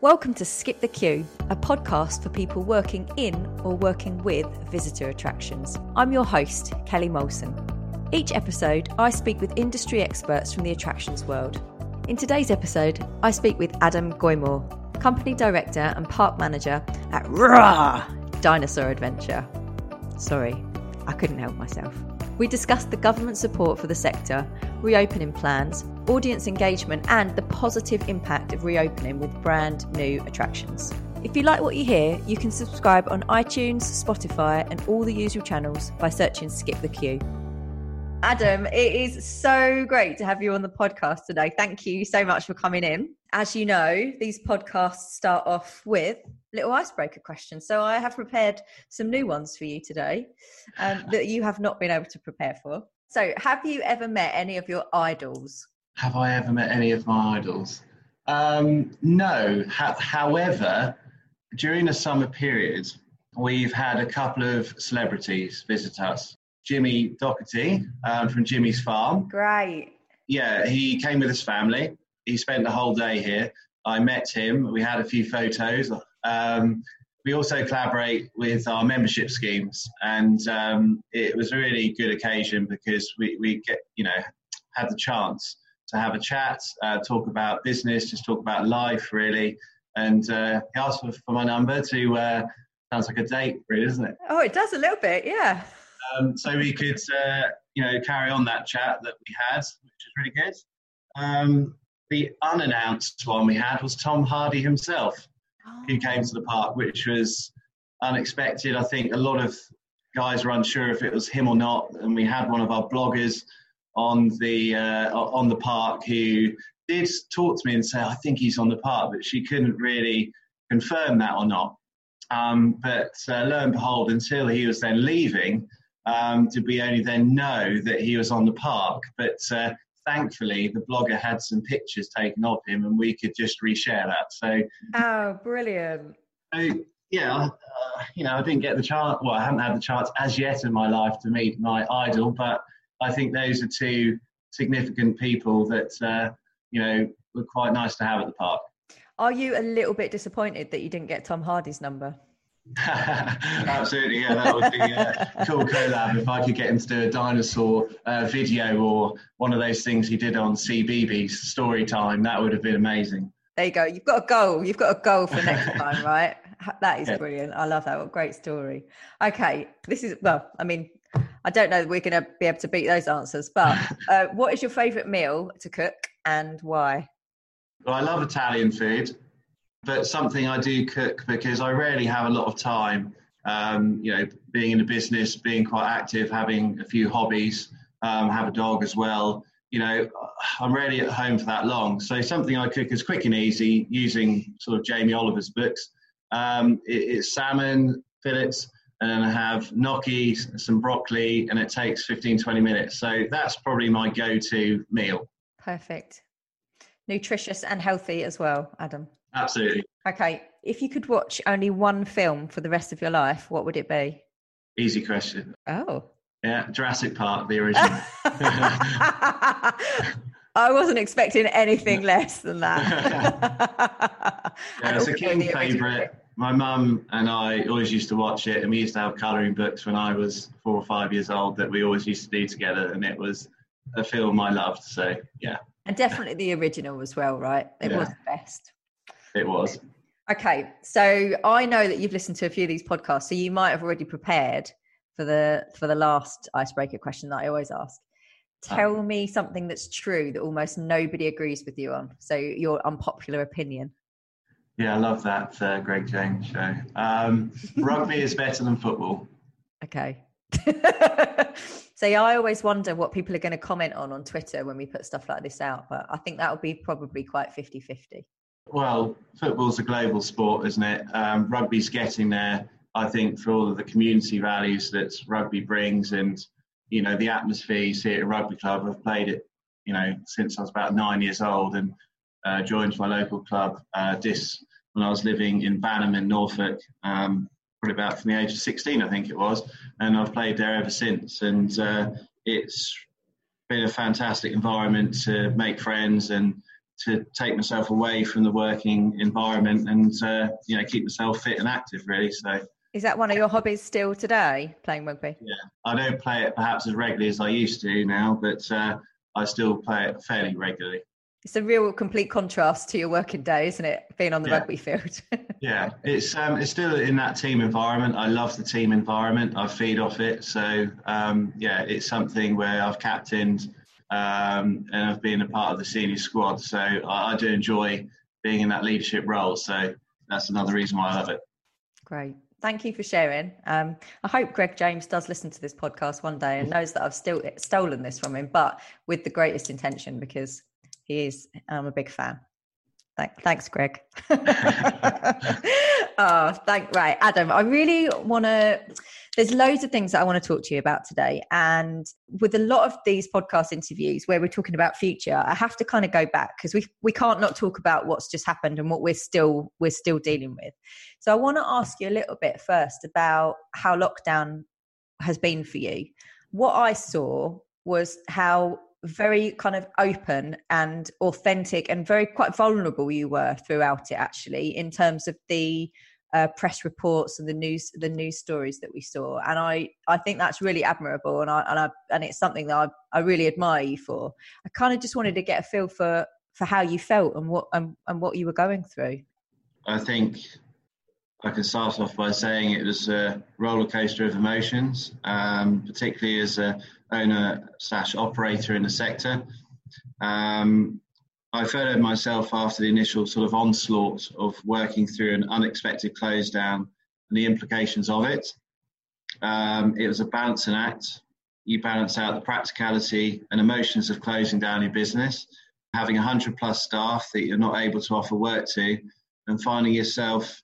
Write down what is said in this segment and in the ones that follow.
Welcome to Skip the Queue, a podcast for people working in or working with visitor attractions. I'm your host, Kelly Molson. Each episode, I speak with industry experts from the attractions world. In today's episode, I speak with Adam Goymour, company director and park manager at ROARR Dinosaur Adventure. Sorry, I couldn't help myself. We discussed the government support for the sector, reopening plans, audience engagement, and the positive impact of reopening with brand new attractions. If you like what you hear, you can subscribe on iTunes, Spotify, and all the usual channels by searching Skip the Queue. Adam, it is so great to have you on the podcast today. Thank you so much for coming in. As you know, these podcasts start off with little icebreaker questions. So I have prepared some new ones for you today um, that you have not been able to prepare for. So, have you ever met any of your idols? Have I ever met any of my idols? Um, no. Ha- however, during the summer period, we've had a couple of celebrities visit us. Jimmy Doherty um, from Jimmy's Farm. Great. Yeah, he came with his family. He spent the whole day here. I met him. We had a few photos. Um, we also collaborate with our membership schemes, and um, it was a really good occasion because we, we get you know had the chance to have a chat, uh, talk about business, just talk about life really, and uh, he asked for, for my number to. Uh, sounds like a date, really, doesn't it? Oh, it does a little bit, yeah. Um, so we could, uh, you know, carry on that chat that we had, which is really good. Um, the unannounced one we had was Tom Hardy himself. Who came to the park, which was unexpected. I think a lot of guys were unsure if it was him or not, and we had one of our bloggers on the uh, on the park who did talk to me and say, "I think he's on the park," but she couldn't really confirm that or not. Um, but uh, lo and behold, until he was then leaving, um, did we only then know that he was on the park. But uh, thankfully, the blogger had some pictures taken of him, and we could just reshare that. So, oh, brilliant! So, yeah, uh, you know, I didn't get the chance. Well, I haven't had the chance as yet in my life to meet my idol, but I think those are two significant people that uh, you know were quite nice to have at the park. Are you a little bit disappointed that you didn't get Tom Hardy's number? Absolutely, yeah, that would be a cool collab if I could get him to do a dinosaur uh, video or one of those things he did on CBeebies story time. That would have been amazing. There you go. You've got a goal. You've got a goal for next time, right? That is yeah. brilliant. I love that. What a great story. Okay, this is well. I mean, I don't know that we're going to be able to beat those answers, but uh, what is your favourite meal to cook and why? Well, I love Italian food but something I do cook because I rarely have a lot of time. Um, you know, being in a business, being quite active, having a few hobbies, um, have a dog as well. You know, I'm rarely at home for that long. So something I cook is quick and easy using sort of Jamie Oliver's books. Um, it, it's salmon fillets, and I have gnocchi, some broccoli, and it takes 15, 20 minutes. So that's probably my go-to meal. Perfect. Nutritious and healthy as well, Adam. Absolutely. Okay. If you could watch only one film for the rest of your life, what would it be? Easy question. Oh. Yeah, Jurassic Park, the original. I wasn't expecting anything less than that. yeah, it's a king favourite. My mum and I always used to watch it, and we used to have colouring books when I was four or five years old that we always used to do together, and it was a film I loved. So, yeah. And definitely the original as well, right? It yeah. was the best. It was. Okay, so I know that you've listened to a few of these podcasts, so you might have already prepared for the for the last icebreaker question that I always ask. Tell me something that's true that almost nobody agrees with you on. So your unpopular opinion. Yeah, I love that uh, Greg James show. Um, rugby is better than football. Okay. so yeah, I always wonder what people are going to comment on on Twitter when we put stuff like this out, but I think that will be probably quite 50-50. Well, football's a global sport, isn't it? Um, rugby's getting there, I think, for all of the community values that rugby brings and, you know, the atmosphere you see at a rugby club. I've played it, you know, since I was about nine years old and uh, joined my local club, uh, this, when I was living in Banham in Norfolk, um, probably about from the age of 16, I think it was. And I've played there ever since. And uh, it's been a fantastic environment to make friends and to take myself away from the working environment and uh, you know keep myself fit and active really. So is that one of your hobbies still today, playing rugby? Yeah, I don't play it perhaps as regularly as I used to now, but uh, I still play it fairly regularly. It's a real complete contrast to your working day, isn't it? Being on the yeah. rugby field. yeah, it's um, it's still in that team environment. I love the team environment. I feed off it. So um, yeah, it's something where I've captained um, and I've been a part of the senior squad. So I, I do enjoy being in that leadership role. So that's another reason why I love it. Great thank you for sharing. Um, I hope Greg James does listen to this podcast one day and knows that I've still stolen this from him, but with the greatest intention because he is. I'm a big fan. Thanks, Greg. oh, thank right, Adam. I really want to there's loads of things that I want to talk to you about today. And with a lot of these podcast interviews where we're talking about future, I have to kind of go back because we we can't not talk about what's just happened and what we're still we're still dealing with. So I want to ask you a little bit first about how lockdown has been for you. What I saw was how very kind of open and authentic and very quite vulnerable you were throughout it actually in terms of the uh, press reports and the news the news stories that we saw. And i i think that's really admirable and i and i and it's something that i, I really admire you for. I kind of just wanted to get a feel for for how you felt and what and, and what you were going through. I think i can start off by saying it was a roller coaster of emotions um, particularly as a owner slash operator in the sector um, I furloughed myself after the initial sort of onslaught of working through an unexpected close down and the implications of it. Um, it was a balancing act. You balance out the practicality and emotions of closing down your business, having 100 plus staff that you're not able to offer work to, and finding yourself,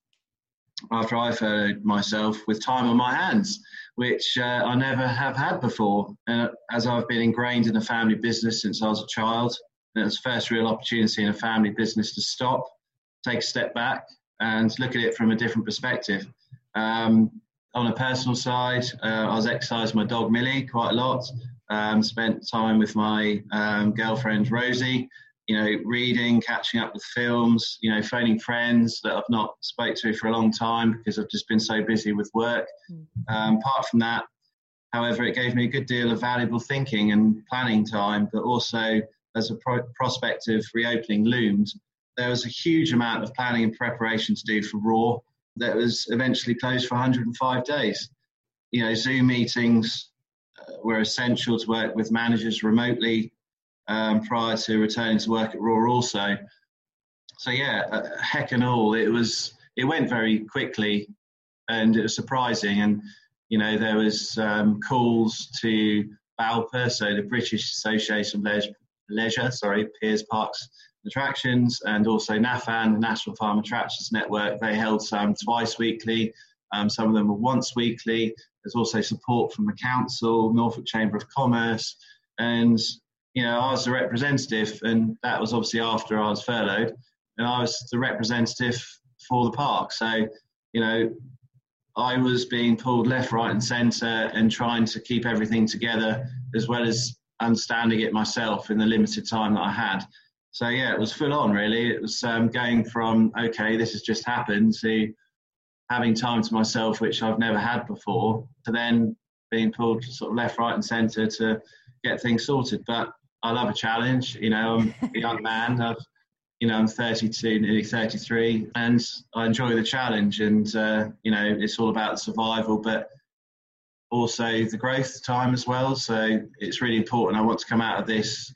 after I furloughed myself, with time on my hands, which uh, I never have had before. Uh, as I've been ingrained in a family business since I was a child, and it was first real opportunity in a family business to stop, take a step back, and look at it from a different perspective. Um, on a personal side, uh, I was exercising my dog Millie quite a lot. Um, spent time with my um, girlfriend Rosie. You know, reading, catching up with films. You know, phoning friends that I've not spoke to for a long time because I've just been so busy with work. Mm-hmm. Um, apart from that, however, it gave me a good deal of valuable thinking and planning time, but also as a pro- prospect of reopening loomed, there was a huge amount of planning and preparation to do for ROARR that was eventually closed for 105 days. You know, Zoom meetings uh, were essential to work with managers remotely um, prior to returning to work at ROARR also. So yeah, uh, heck and all, it was it went very quickly, and it was surprising. And you know, there was um, calls to BALPPA, so the British Association of Leisure leisure, sorry, Piers Parks Attractions, and also NAFAN, the National Farm Attractions Network. They held some twice weekly, um, some of them were once weekly. There's also support from the council, Norfolk Chamber of Commerce, and you know I was the representative, and that was obviously after I was furloughed, and I was the representative for the park. So you know I was being pulled left, right, and centre, and trying to keep everything together as well as understanding it myself in the limited time that I had. So yeah, it was full on really. It was um, going from okay, this has just happened to having time to myself, which I've never had before, to then being pulled sort of left, right, and centre to get things sorted. But I love a challenge. You know, I'm a young man. I've, you know, I'm 32, nearly 33, and I enjoy the challenge. And uh, you know, it's all about survival. But also the growth time as well. So it's really important. I want to come out of this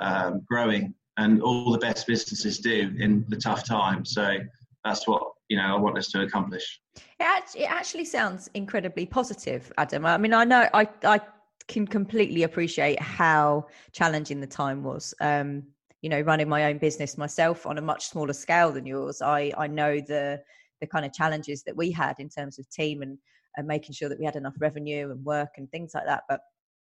um, growing, and all the best businesses do in the tough times. So that's what you know I want us to accomplish. It actually sounds incredibly positive, Adam. I mean, I know I I can completely appreciate how challenging the time was. Um, you know, running my own business myself on a much smaller scale than yours, I I know the the kind of challenges that we had in terms of team and and making sure that we had enough revenue and work and things like that. But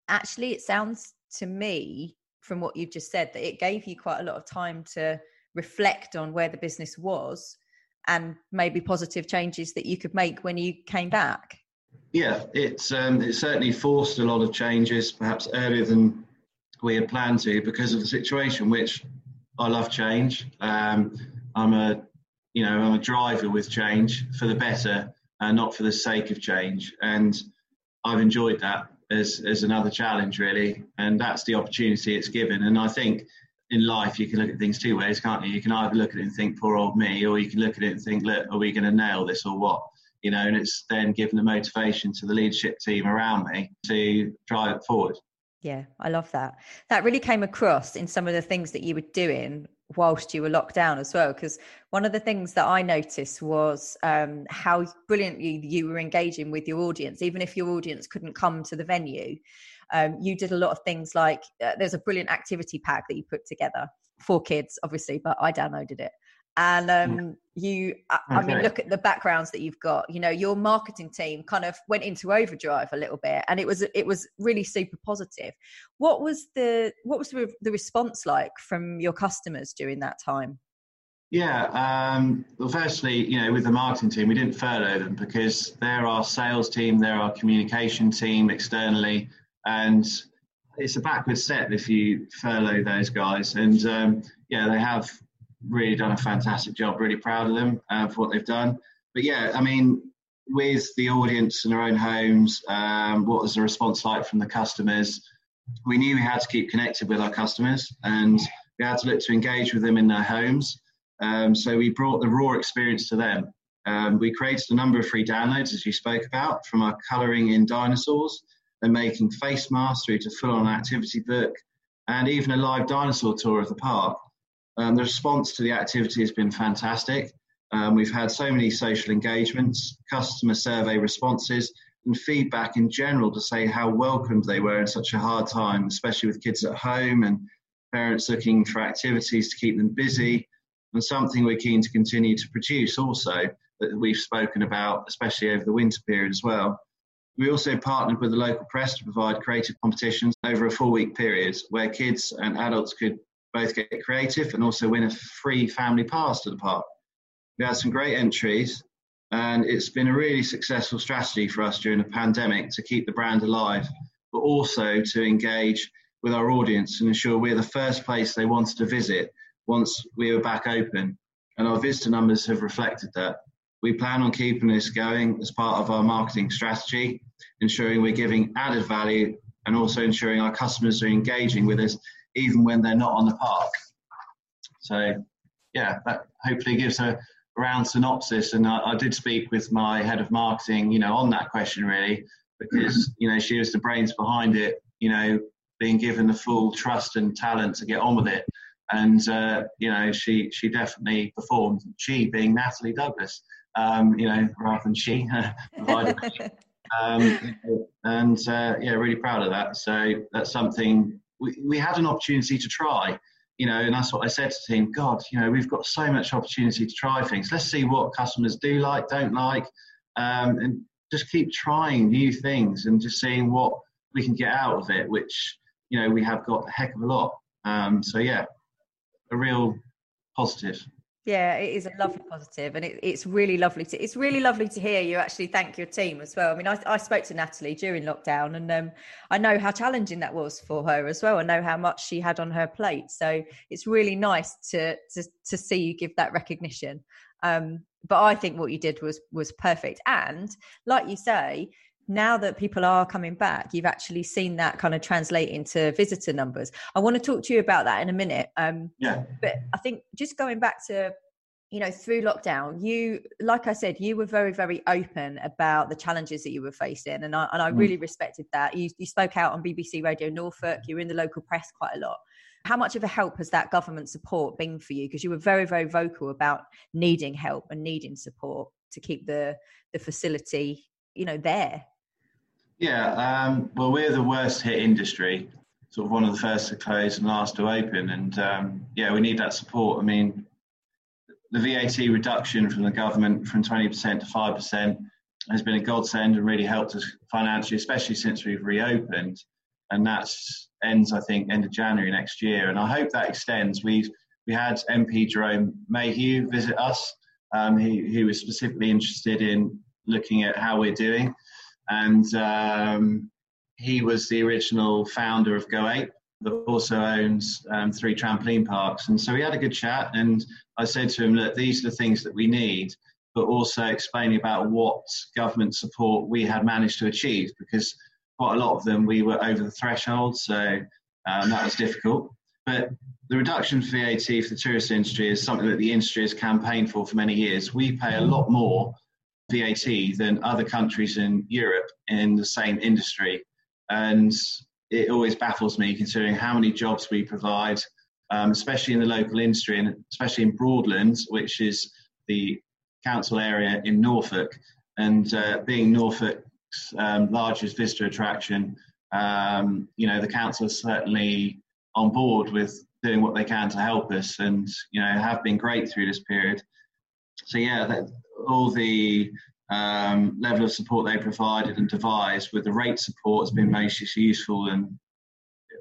actually, it sounds to me from what you've just said that it gave you quite a lot of time to reflect on where the business was and maybe positive changes that you could make when you came back. Yeah, it's um, it certainly forced a lot of changes, perhaps earlier than we had planned to, because of the situation, which I love change. Um, I'm a, you know, I'm a driver with change for the better, and not for the sake of change. And I've enjoyed that as as another challenge, really. And that's the opportunity it's given. And I think in life you can look at things two ways, can't you? You can either look at it and think, "Poor old me," or you can look at it and think, "Look, are we going to nail this or what?" You know, and it's then given the motivation to the leadership team around me to drive it forward. Yeah, I love that. That really came across in some of the things that you were doing whilst you were locked down as well. Because one of the things that I noticed was um, how brilliantly you were engaging with your audience, even if your audience couldn't come to the venue. Um, you did a lot of things like uh, there's a brilliant activity pack that you put together for kids, obviously, but I downloaded it and mm. um, you I. I, mean look at the backgrounds that you've got you know your marketing team kind of went into overdrive a little bit and it was it was really super positive what was the what was the, the response like from your customers during that time yeah um, well firstly you know with the marketing team we didn't furlough them because they're our sales team they're our communication team externally and it's a backward step if you furlough those guys and um, yeah they have really done a fantastic job. Really proud of them uh, for what they've done. But yeah, I mean, with the audience in their own homes, um, what was the response like from the customers? We knew we had to keep connected with our customers and we had to look to engage with them in their homes. Um, so we brought the ROARR experience to them. Um, we created a number of free downloads, as you spoke about, from our colouring in dinosaurs and making face masks through to full on activity book and even a live dinosaur tour of the park. Um, the response to the activity has been fantastic. Um, we've had so many social engagements, customer survey responses, and feedback in general to say how welcomed they were in such a hard time, especially with kids at home and parents looking for activities to keep them busy, and something we're keen to continue to produce also that we've spoken about, especially over the winter period as well. We also partnered with the local press to provide creative competitions over a four week period where kids and adults could both get creative and also win a free family pass to the park. We had some great entries, and it's been a really successful strategy for us during the pandemic to keep the brand alive, but also to engage with our audience and ensure we're the first place they wanted to visit once we were back open. And our visitor numbers have reflected that. We plan on keeping this going as part of our marketing strategy, ensuring we're giving added value and also ensuring our customers are engaging with us even when they're not on the park. So, yeah, that hopefully gives a round synopsis. And I, I, did speak with my head of marketing, you know, on that question really, because you know she was the brains behind it. You know, being given the full trust and talent to get on with it, and uh, you know, she she definitely performed. She being Natalie Douglas, um, you know, rather than she. um, and uh, yeah, really proud of that. So that's something we, we had an opportunity to try, you know, and that's what I said to the team. God, you know, we've got so much opportunity to try things. Let's see what customers do like, don't like, um, and just keep trying new things and just seeing what we can get out of it, which, you know, we have got a heck of a lot. Um, so, yeah, a real positive. Yeah, it is a lovely positive, and it, it's really lovely to it's really lovely to hear you actually thank your team as well. I mean, I, I spoke to Natalie during lockdown, and um, I know how challenging that was for her as well. I know how much she had on her plate, so it's really nice to to to see you give that recognition. Um, but I think what you did was was perfect, and like you say, now that people are coming back, you've actually seen that kind of translate into visitor numbers. I want to talk to you about that in a minute. Um, yeah. But I think just going back to, you know, through lockdown, you, like I said, you were very, very open about the challenges that you were facing, and I and I mm. really respected that. You you spoke out on BBC Radio Norfolk. You were in the local press quite a lot. How much of a help has that government support been for you? Because you were very, very vocal about needing help and needing support to keep the the facility, you know, there yeah, um, well, we're the worst hit industry, sort of one of the first to close and last to open. And um, yeah, we need that support. I mean, the VAT reduction from the government from 20% to 5% has been a godsend and really helped us financially, especially since we've reopened. And that ends, I think, end of January next year. And I hope that extends. We've we had MP Jerome Mayhew visit us. Um, he, he was specifically interested in looking at how we're doing and um, he was the original founder of Go Ape, that also owns um, three trampoline parks. And so we had a good chat, and I said to him, "Look, these are the things that we need." But also explaining about what government support we had managed to achieve, because quite a lot of them we were over the threshold, so um, that was difficult. But the reduction for VAT for the tourist industry is something that the industry has campaigned for for many years. We pay a lot more VAT than other countries in Europe in the same industry. And it always baffles me considering how many jobs we provide, um, especially in the local industry and especially in Broadlands, which is the council area in Norfolk. And uh, being Norfolk's um, largest visitor attraction, um, you know, the council is certainly on board with doing what they can to help us and, you know, have been great through this period. So, yeah, that, all the um, level of support they provided and devised with the rate support has been most useful and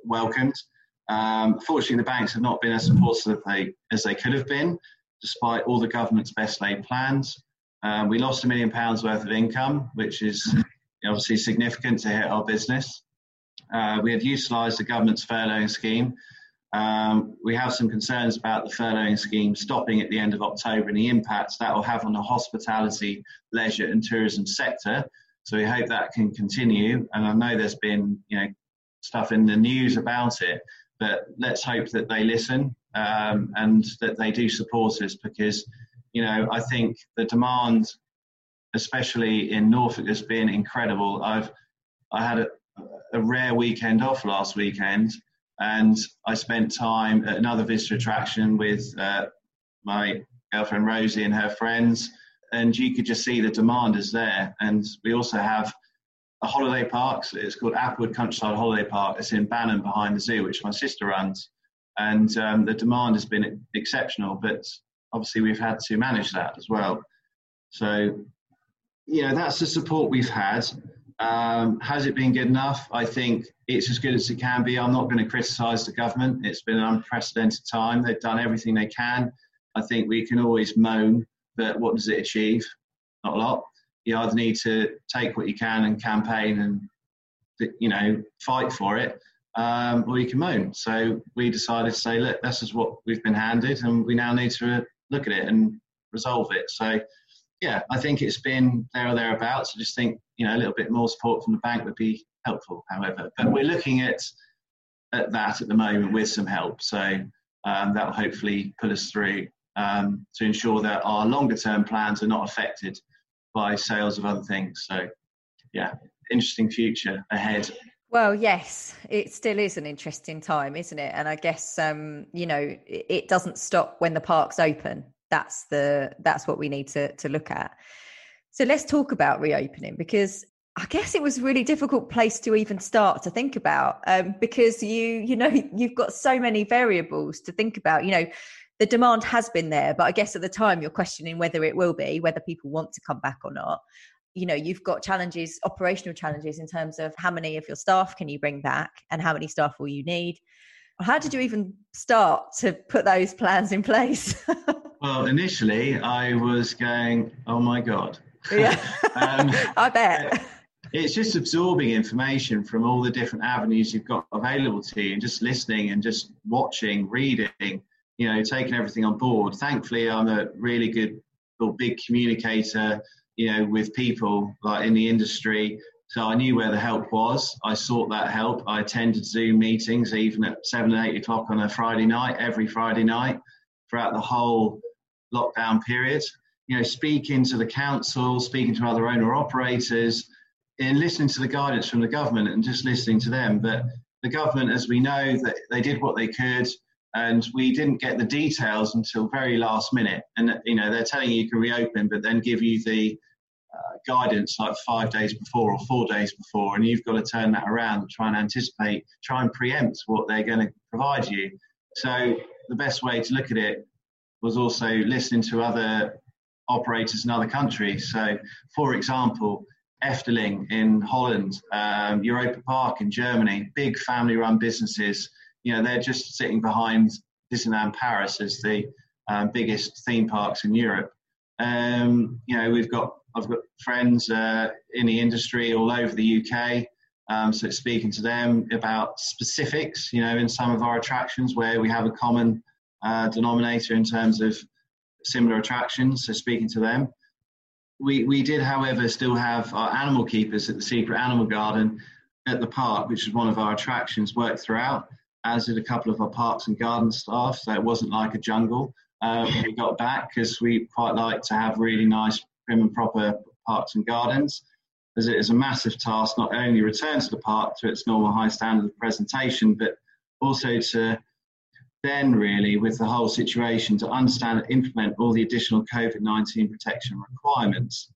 welcomed. Um, fortunately, the banks have not been as supportive as they, as they could have been, despite all the government's best laid plans. Um, we lost a million pounds worth of income, which is obviously significant to hit our business. Uh, we had utilised the government's furloughing scheme, um, we have some concerns about the furloughing scheme stopping at the end of October and the impacts that will have on the hospitality, leisure, and tourism sector. So we hope that can continue. And I know there's been, you know, stuff in the news about it, but let's hope that they listen um, and that they do support us because, you know, I think the demand, especially in Norfolk, has been incredible. I've I had a, a rare weekend off last weekend and I spent time at another visitor attraction with uh, my girlfriend Rosie and her friends, and you could just see the demand is there. And we also have a holiday park. So it's called Applewood Countryside Holiday Park. It's in Banham behind the zoo, which my sister runs. And um, the demand has been exceptional, but obviously we've had to manage that as well. So, you know, that's the support we've had. Um, has it been good enough? I think it's as good as it can be. I'm not going to criticise the government. It's been an unprecedented time. They've done everything they can. I think we can always moan, but what does it achieve? Not a lot. You either need to take what you can and campaign and you know fight for it, um, or you can moan. So we decided to say, look, this is what we've been handed, and we now need to look at it and resolve it. So yeah, I think it's been there or thereabouts. I just think you know a little bit more support from the bank would be helpful. However, but we're looking at at that at the moment with some help. So um, that will hopefully pull us through um, to ensure that our longer term plans are not affected by sales of other things. So yeah, interesting future ahead. Well, yes, it still is an interesting time, isn't it? And I guess um, you know it doesn't stop when the parks open that's the that's what we need to to look at so let's talk about reopening because I guess it was a really difficult place to even start to think about um, because you you know you've got so many variables to think about. You know, the demand has been there, but I guess at the time you're questioning whether it will be, whether people want to come back or not. You know, you've got challenges, operational challenges in terms of how many of your staff can you bring back and how many staff will you need. How did you even start to put those plans in place? Well, initially I was going, oh my God. Yeah, um, I bet. It's just absorbing information from all the different avenues you've got available to you and just listening and just watching, reading, you know, taking everything on board. Thankfully, I'm a really good or big communicator, you know, with people like in the industry. So I knew where the help was. I sought that help. I attended Zoom meetings even at seven and eight o'clock on a Friday night, every Friday night throughout the whole lockdown period. You know, speaking to the council, speaking to other owner operators, and listening to the guidance from the government and just listening to them. But the government, as we know, that they did what they could, and we didn't get the details until very last minute. And you know, they're telling you you can reopen, but then give you the uh, guidance like five days before or four days before, and you've got to turn that around try and anticipate, try and preempt what they're going to provide you. So the best way to look at it was also listening to other operators in other countries. So, for example, Efteling in Holland, um, Europa Park in Germany, big family-run businesses. You know, they're just sitting behind Disneyland Paris as the um, biggest theme parks in Europe. Um, you know, we've got I've got friends uh, in the industry all over the UK. Um, so speaking to them about specifics, you know, in some of our attractions where we have a common uh, denominator in terms of similar attractions. So speaking to them. We, we did, however, still have our animal keepers at the Secret Animal Garden at the park, which is one of our attractions, worked throughout, as did a couple of our parks and garden staff. So it wasn't like a jungle. Um, we got back because we quite like to have really nice, prim and proper parks and gardens as it is a massive task not only return to the park to its normal high standard of presentation, but also to then really with the whole situation to understand and implement all the additional COVID-19 protection requirements.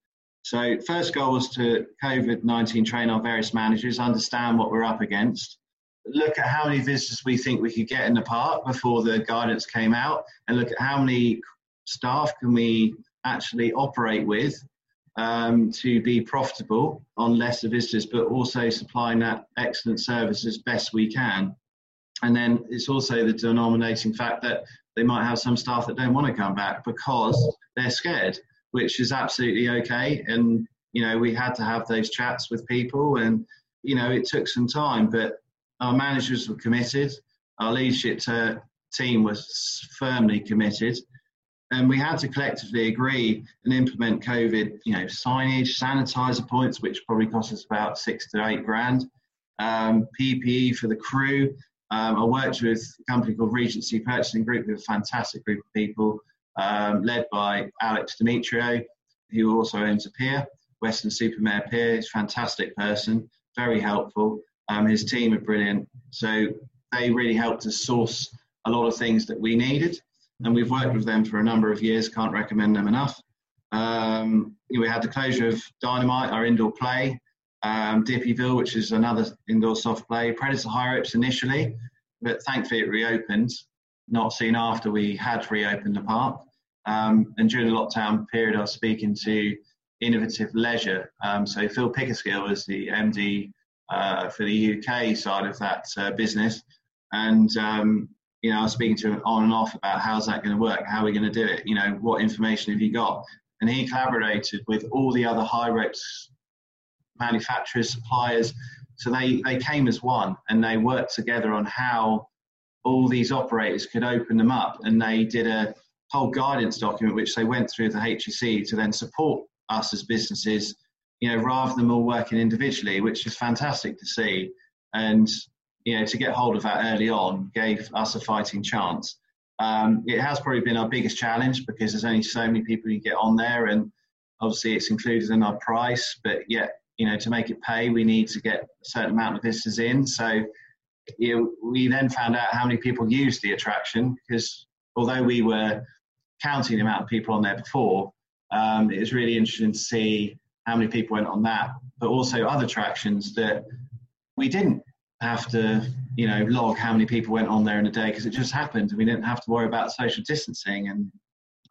So first goal was to COVID-19 train our various managers, understand what we're up against, look at how many visitors we think we could get in the park before the guidance came out, and look at how many staff can we actually operate with um, to be profitable on lesser visitors, but also supplying that excellent service as best we can. And then it's also the denominating fact that they might have some staff that don't want to come back because they're scared, which is absolutely okay. And, you know, we had to have those chats with people and, you know, it took some time, but our managers were committed. Our leadership team was firmly committed and we had to collectively agree and implement COVID, you know, signage, sanitizer points, which probably cost us about six to eight grand, um, PPE for the crew. Um, I worked with a company called Regency Purchasing Group, who are a fantastic group of people, um, led by Alex Demetrio, who also owns a pier, Weston-super-Mare Pier. He's a fantastic person, very helpful. Um, his team are brilliant. So they really helped us source a lot of things that we needed and we've worked with them for a number of years. Can't recommend them enough. Um, we had the closure of Dynamite, our indoor play, um, Dippyville, which is another indoor soft play, Predator High Ropes initially, but thankfully it reopened. Not seen after we had reopened the park. Um, and during the lockdown period, I was speaking to Innovative Leisure. Um, so Phil Pickersgill was the MD uh, for the UK side of that uh, business, and um, you know, I was speaking to him on and off about how's that going to work, how are we going to do it, you know, what information have you got? And he collaborated with all the other high ropes manufacturers, suppliers. So they, they came as one and they worked together on how all these operators could open them up. And they did a whole guidance document, which they went through the HSE to then support us as businesses, you know, rather than all working individually, which is fantastic to see. And you know, to get hold of that early on gave us a fighting chance. Um, it has probably been our biggest challenge because there's only so many people you get on there, and obviously it's included in our price. But yet, you know, to make it pay, we need to get a certain amount of visitors in. So, you know, we then found out how many people used the attraction because although we were counting the amount of people on there before, um, it was really interesting to see how many people went on that, but also other attractions that we didn't have to, you know, log how many people went on there in a day because it just happened. We didn't have to worry about social distancing, and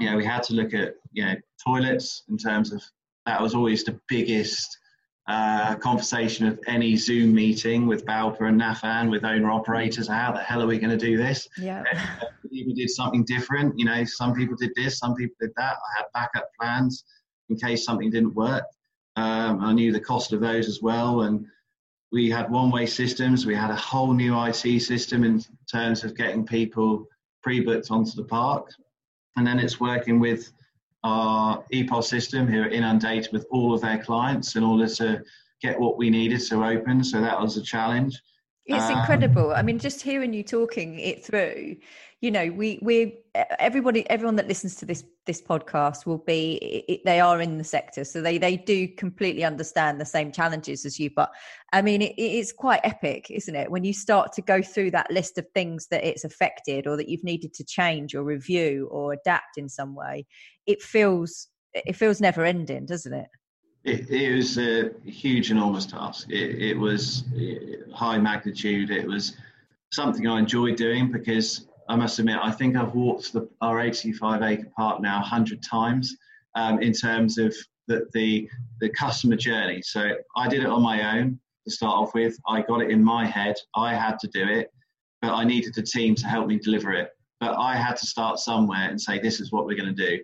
you know, we had to look at you know toilets in terms of that was always the biggest uh, conversation of any Zoom meeting with BALPPA and Nafan with owner operators. How the hell are we going to do this? Yeah. we did something different. You know, some people did this, some people did that. I had backup plans in case something didn't work. Um, I knew the cost of those as well, and we had one-way systems. We had a whole new IT system in terms of getting people pre-booked onto the park, and then it's working with our EPOS system who are inundated with all of their clients in order to get what we needed to open. So that was a challenge. It's um, incredible. I mean, just hearing you talking it through, you know, we we everybody everyone that listens to this this podcast will be they are in the sector, so they they do completely understand the same challenges as you. But I mean, it, it's quite epic, isn't it? When you start to go through that list of things that it's affected, or that you've needed to change or review or adapt in some way, it feels it feels never ending, doesn't it? It, it, was a huge, enormous task. It, it, was eh, high magnitude. It was something I enjoyed doing because I must admit, I think I've walked the, our 85 acre park now 100 times um, in terms of the, the, the customer journey. So I did it on my own to start off with. I got it in my head. I had to do it, but I needed a team to help me deliver it. But I had to start somewhere and say, this is what we're going to do.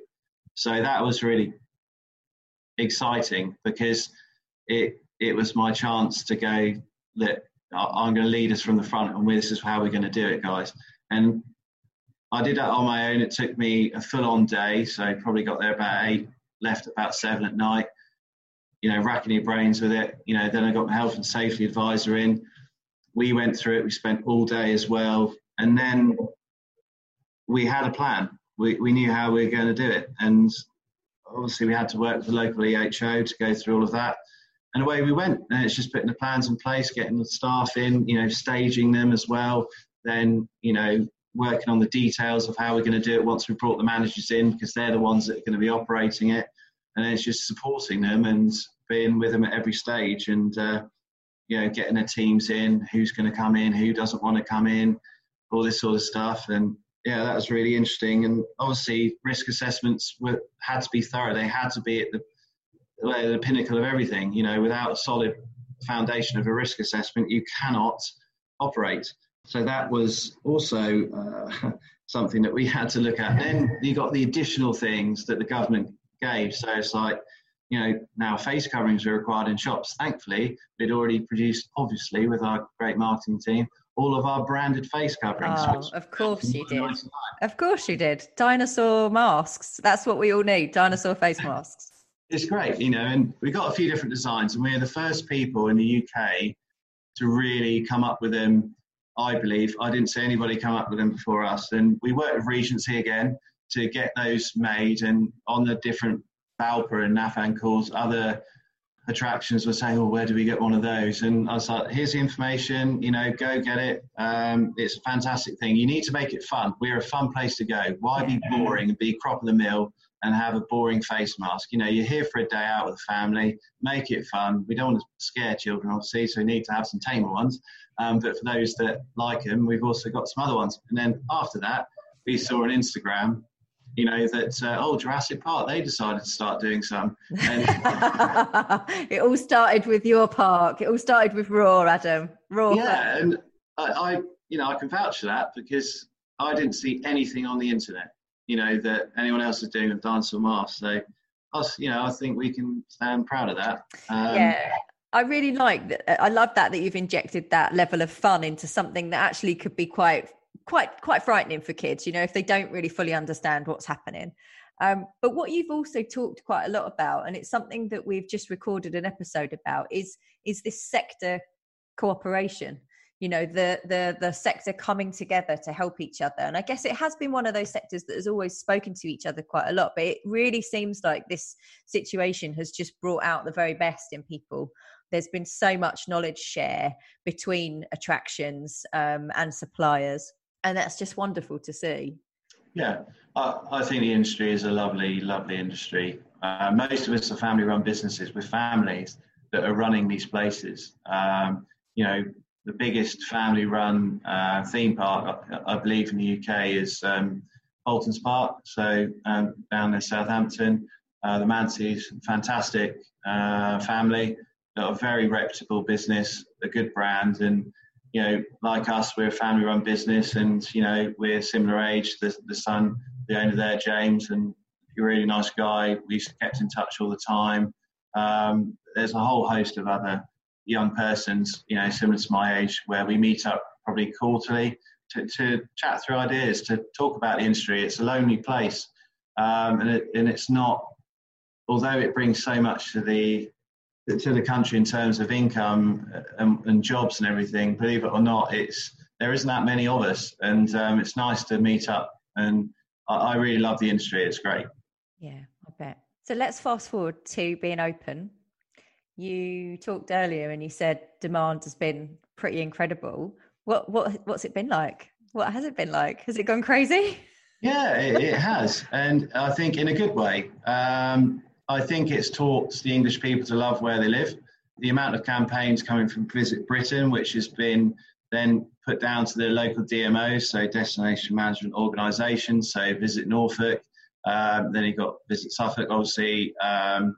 So that was really exciting because it it was my chance to go, look, I'm going to lead us from the front, and this is how we're going to do it, guys. And I did that on my own. It took me a full-on day, so probably got there about eight, left about seven at night. You know, racking your brains with it. You know, then I got my health and safety advisor in. We went through it. We spent all day as well, and then we had a plan. We we knew how we were going to do it, and obviously we had to work with the local EHO to go through all of that. And away we went. And it's just putting the plans in place, getting the staff in, you know, staging them as well. Then, you know, working on the details of how we're going to do it once we brought the managers in because they're the ones that are going to be operating it. And it's just supporting them and being with them at every stage and, uh, you know, getting their teams in, who's going to come in, who doesn't want to come in, all this sort of stuff. And yeah, that was really interesting. And obviously, risk assessments were, had to be thorough. They had to be at the, the pinnacle of everything. You know, without a solid foundation of a risk assessment, you cannot operate. So that was also uh, something that we had to look at. Then you got the additional things that the government gave. So it's like, you know, now face coverings are required in shops. Thankfully, we'd already produced, obviously, with our great marketing team, all of our branded face coverings. Oh, of course you did. Of course you did. Dinosaur masks. That's what we all need. Dinosaur face masks. It's great, you know, and we got a few different designs, and we're the first people in the UK to really come up with them I believe. I didn't see anybody come up with them before us. And we worked with Regency again to get those made. And on the different BALPPA and Nafan calls, other attractions were saying, "Well, where do we get one of those?" And I was like, "Here's the information. You know, go get it. Um, it's a fantastic thing. You need to make it fun. We're a fun place to go. Why be boring and be crop of the mill and have a boring face mask? You know, you're here for a day out with the family. Make it fun. We don't want to scare children, obviously, so we need to have some tamer ones. Um, but for those that like him, we've also got some other ones. And then after that, we saw on Instagram, you know, that, uh, oh, Jurassic Park, they decided to start doing some. And it all started with your park. It all started with ROARR, Adam. ROARR. Yeah. And I, I, you know, I can vouch for that because I didn't see anything on the internet, you know, that anyone else is doing with or Mask. So, us, you know, I think we can stand proud of that. Um, yeah. I really like that. I love that that you've injected that level of fun into something that actually could be quite, quite, quite frightening for kids. You know, if they don't really fully understand what's happening. Um, but what you've also talked quite a lot about, and it's something that we've just recorded an episode about, is is this sector cooperation you know the the the sector coming together to help each other and i guess it has been one of those sectors that has always spoken to each other quite a lot but it really seems like this situation has just brought out the very best in people there's been so much knowledge share between attractions um, and suppliers and that's just wonderful to see. Yeah i, I think the industry is a lovely lovely industry. Uh, most of us are family run businesses with families that are running these places. Um, you know the biggest family run uh, theme park, I, I, believe, in the UK is um, Paultons Park. So um, down in Southampton, uh, the Manceys, fantastic uh, family, a very reputable business, a good brand, and you know, like us, we're a family-run business, and you know, we're similar age. The, the son, the owner there, James, and a really nice guy. We kept in touch all the time. Um, there's a whole host of other young persons, you know, similar to my age, where we meet up probably quarterly to, to chat through ideas, to talk about the industry. It's a lonely place, um, and, it, and it's not. Although it brings so much to the to the country in terms of income and, and jobs and everything, believe it or not, it's there isn't that many of us, and um, it's nice to meet up. And I, I really love the industry. It's great. Yeah, I bet. So let's fast forward to being open you talked earlier and you said demand has been pretty incredible. What what what's it been like? What has it been like? Has it gone crazy? Yeah, it, it has, and I think in a good way. Um, I think it's taught the English people to love where they live. The amount of campaigns coming from Visit Britain, which has been then put down to the local DMOs, so destination management organisations, so Visit Norfolk. Um, then you've got Visit Suffolk, obviously. Um,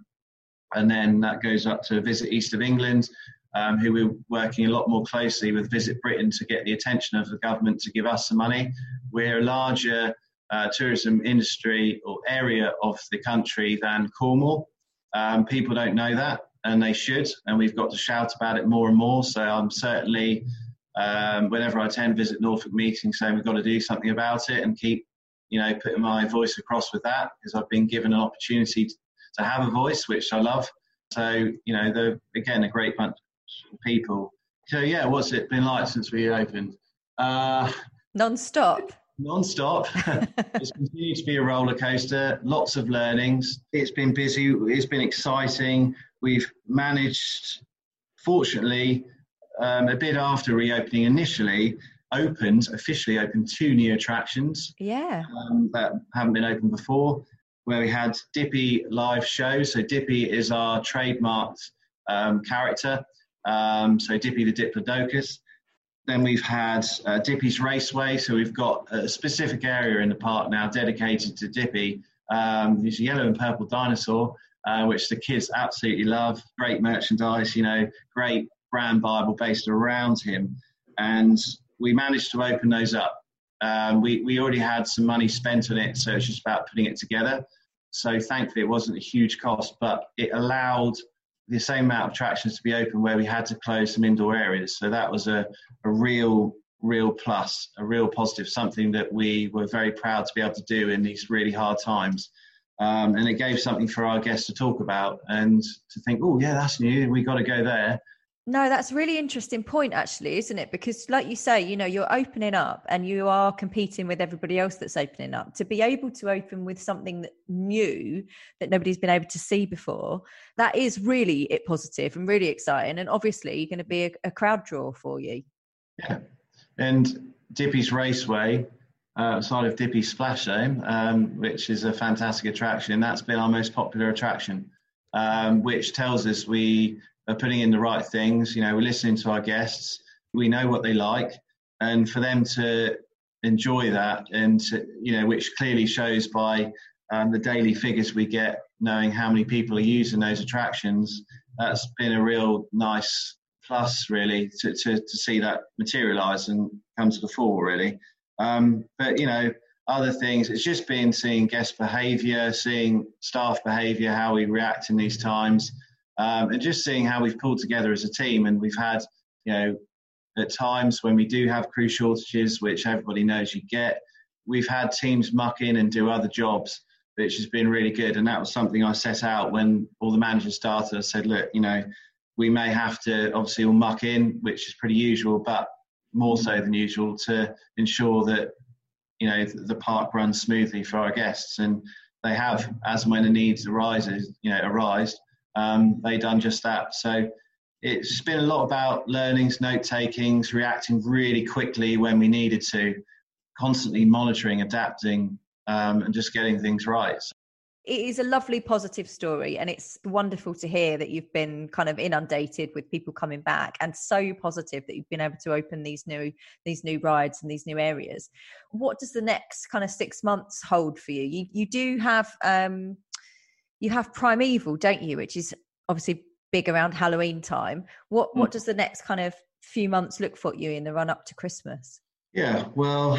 and then that goes up to Visit East of England, um, who we're working a lot more closely with Visit Britain to get the attention of the government to give us some money. We're a larger uh, tourism industry or area of the country than Cornwall. Um, people don't know that. and they should, and we've got to shout about it more and more. So I'm certainly, um, whenever I attend visit Norfolk meetings, saying we've got to do something about it and keep, you know, putting my voice across with that because I've been given an opportunity to, have a voice, which I love. So you know, they're again a great bunch of people. So yeah, what's it been like since we opened? Uh, Non-stop non-stop. it's continued to be a roller coaster. Lots of learnings. It's been busy. It's been exciting. We've managed, fortunately, um, a bit after reopening initially, opened officially opened two new attractions. Yeah. Um, that haven't been open before. Where we had Dippy live shows. So Dippy is our trademarked um, character. Um, so Dippy the Diplodocus. Then we've had uh, Dippy's Raceway, so we've got a specific area in the park now dedicated to Dippy. Um, a yellow and purple dinosaur, uh, which the kids absolutely love. Great merchandise, you know, great brand Bible based around him. And we managed to open those up. Um, we, we already had some money spent on it, so it's just about putting it together. So thankfully, it wasn't a huge cost, but it allowed the same amount of attractions to be open where we had to close some indoor areas. So that was a, a real, real plus, a real positive, something that we were very proud to be able to do in these really hard times. Um, and it gave something for our guests to talk about and to think, oh, yeah, that's new. We got to go there. No, that's a really interesting point, actually, isn't it? Because, like you say, you know, you're opening up and you are competing with everybody else that's opening up. To be able to open with something that new that nobody's been able to see before, that is really it positive and really exciting. And obviously, going to be a, a, crowd draw for you. Yeah, and Dippy's Raceway, uh, side of Dippy's Splash Zone, um, which is a fantastic attraction. That's been our most popular attraction, um, which tells us we are putting in the right things. You know, we're listening to our guests. We know what they like, and for them to enjoy that, and to, you know, which clearly shows by um, the daily figures we get, knowing how many people are using those attractions. That's been a real nice plus, really, to to, to see that materialise and come to the fore, really. Um, but you know, other things. It's just been seeing guest behaviour, seeing staff behaviour, how we react in these times um, and just seeing how we've pulled together as a team. And we've had, you know, at times when we do have crew shortages, which everybody knows you get, we've had teams muck in and do other jobs, which has been really good. And that was something I set out when all the managers started. I said, look, you know, we may have to obviously all muck in, which is pretty usual, but more so than usual to ensure that you know the park runs smoothly for our guests and they have as and when the needs arises you know arise um, they done just that. So it's been a lot about learnings, note takings, reacting really quickly when we needed to, constantly monitoring, adapting, um, and just getting things right. It is a lovely positive story, and it's wonderful to hear that you've been kind of inundated with people coming back, and so positive that you've been able to open these new these new rides and these new areas. What does the next kind of six months hold for you? You you do have um, you have Primeval, don't you? Which is obviously big around Halloween time. What what hmm. does the next kind of few months look for you in the run up to Christmas? Yeah, well,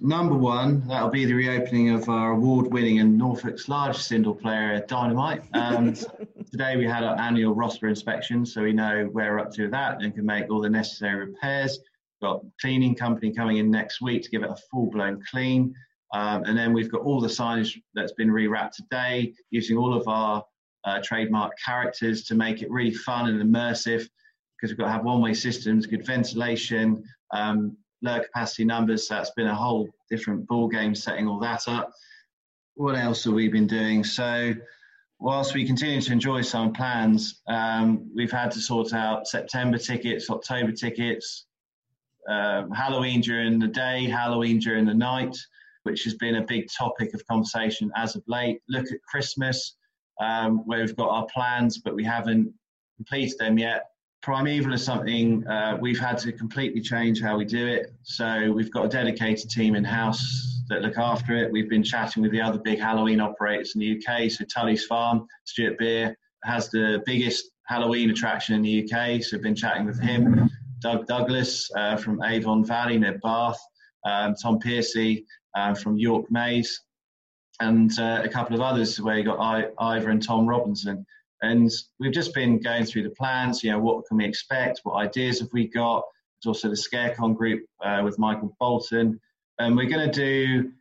number one, that'll be the reopening of our award-winning and Norfolk's largest indoor player, Dinomite. And today we had our annual RoSPA inspection, so we know where we're up to with that and can make all the necessary repairs. We've got cleaning company coming in next week to give it a full-blown clean. Um, and then we've got all the signage that's been rewrapped today using all of our uh, trademark characters to make it really fun and immersive because we've got to have one way systems, good ventilation, um, lower capacity numbers. So that's been a whole different ball game setting all that up. What else have we been doing? So, whilst we continue to enjoy some plans, um, we've had to sort out September tickets, October tickets, uh, Halloween during the day, Halloween during the night which has been a big topic of conversation as of late. Look at Christmas, um, where we've got our plans, but we haven't completed them yet. Primeval is something uh, we've had to completely change how we do it. So we've got a dedicated team in house that look after it. We've been chatting with the other big Halloween operators in the UK. So Tulleys Farm, Stuart Beare has the biggest Halloween attraction in the UK. So we've been chatting with him. Doug Douglas uh, from Avon Valley near Bath, um, Tom Pearcy uh, from York Maze, and uh, a couple of others where you got I, Ivor and Tom Robinson. And we've just been going through the plans. You know, what can we expect? What ideas have we got? There's also the ScareCon group uh, with Michael Bolton, and we're going to do.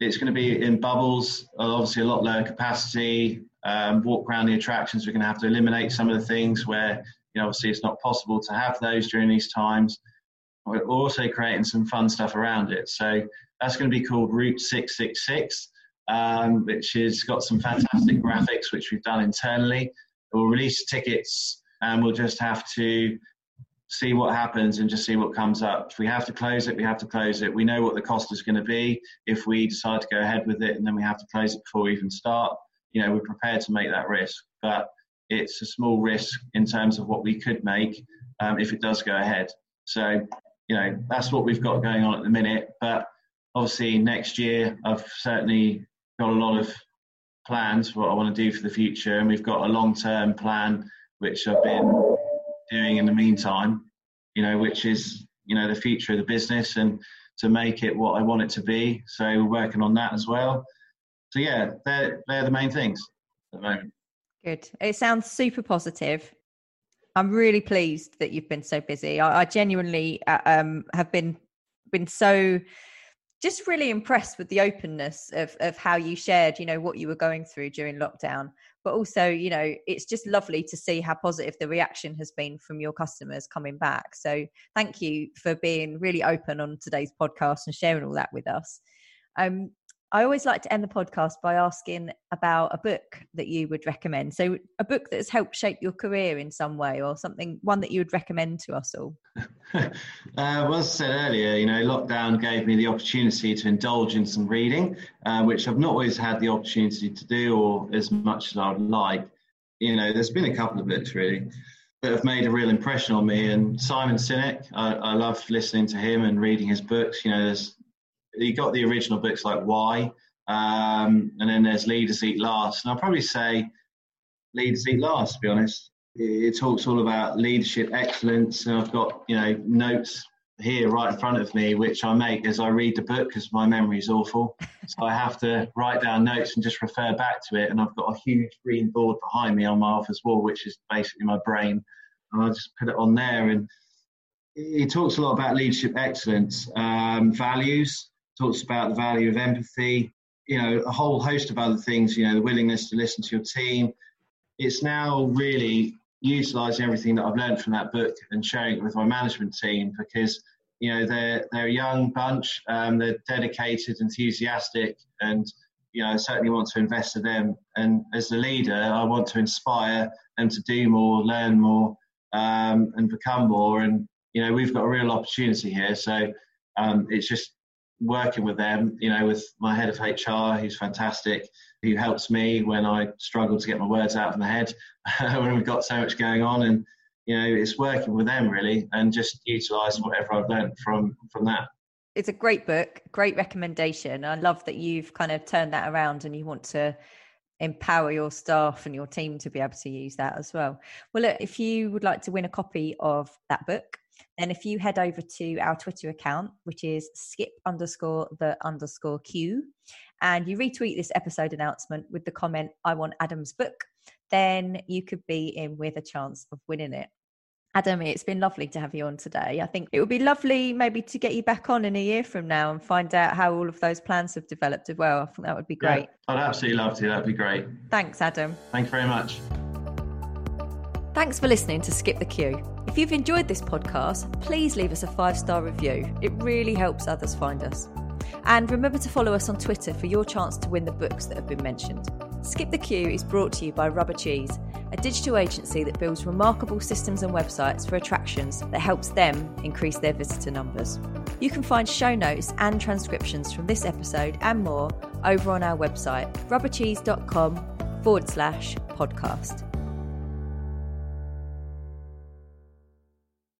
It's going to be in bubbles, obviously a lot lower capacity. Um, walk around the attractions. We're going to have to eliminate some of the things where you know obviously it's not possible to have those during these times. We're also creating some fun stuff around it. So that's going to be called Route 666 um, which has got some fantastic graphics, which we've done internally. We'll release tickets and we'll just have to see what happens and just see what comes up. If we have to close it, we have to close it. We know what the cost is going to be if we decide to go ahead with it and then we have to close it before we even start. You know, we're prepared to make that risk, but it's a small risk in terms of what we could make um, if it does go ahead. So, you know, that's what we've got going on at the minute. But obviously, next year, I've certainly got a lot of plans for what I want to do for the future, and we've got a long term plan which I've been doing in the meantime. You know, which is you know the future of the business and to make it what I want it to be. So we're working on that as well. So yeah, they're they're the main things at the moment. Good. It sounds super positive. I'm really pleased that you've been so busy. I, I genuinely uh, um, have been been so just really impressed with the openness of of how you shared you know what you were going through during lockdown. But also you know it's just lovely to see how positive the reaction has been from your customers coming back. So thank you for being really open on today's podcast and sharing all that with us. Um, I always like to end the podcast by asking about a book that you would recommend. So, a book that has helped shape your career in some way, or something, one that you would recommend to us all. uh, well, as I said earlier, you know, lockdown gave me the opportunity to indulge in some reading, uh, which I've not always had the opportunity to do, or as much as I'd like. You know, there's been a couple of books really that have made a real impression on me. And Simon Sinek, I, I love listening to him and reading his books. You know, there's you got the original books like Why, um, and then there's Leaders Eat Last. And I'll probably say Leaders Eat Last, to be honest. It, it talks all about leadership excellence, and I've got you know notes here right in front of me, which I make as I read the book because my memory is awful. So I have to write down notes and just refer back to it. And I've got a huge green board behind me on my office wall, which is basically my brain. And I just put it on there. And he talks a lot about leadership excellence, um, values, talks about the value of empathy, you know, a whole host of other things, you know, the willingness to listen to your team. It's now really utilizing everything that I've learned from that book and sharing it with my management team because, you know, they're, they're a young bunch, um, they're dedicated, enthusiastic, and, you know, I certainly want to invest in them. And as the leader, I want to inspire them to do more, learn more, um, and become more. And, you know, we've got a real opportunity here. So um, it's just working with them, you know, with my head of HR, who's fantastic, who helps me when I struggle to get my words out of my head when we've got so much going on. And, you know, it's working with them really and just utilising whatever I've learned from from that. It's a great book, great recommendation. I love that you've kind of turned that around and you want to empower your staff and your team to be able to use that as well. Well, look, if you would like to win a copy of that book, then if you head over to our Twitter account, which is skip underscore the underscore Q, and you retweet this episode announcement with the comment, I want Adam's book, then you could be in with a chance of winning it. Adam, it's been lovely to have you on today. I think it would be lovely maybe to get you back on in a year from now and find out how all of those plans have developed as well. I think that would be great. Yeah, I'd absolutely love to. That'd be great. Thanks, Adam. Thank you very much. Thanks for listening to Skip the Queue. If you've enjoyed this podcast, please leave us a five star review. It really helps others find us. And remember to follow us on Twitter for your chance to win the books that have been mentioned. Skip the Queue is brought to you by Rubber Cheese, a digital agency that builds remarkable systems and websites for attractions that helps them increase their visitor numbers. You can find show notes and transcriptions from this episode and more over on our website, rubbercheese.com forward slash podcast.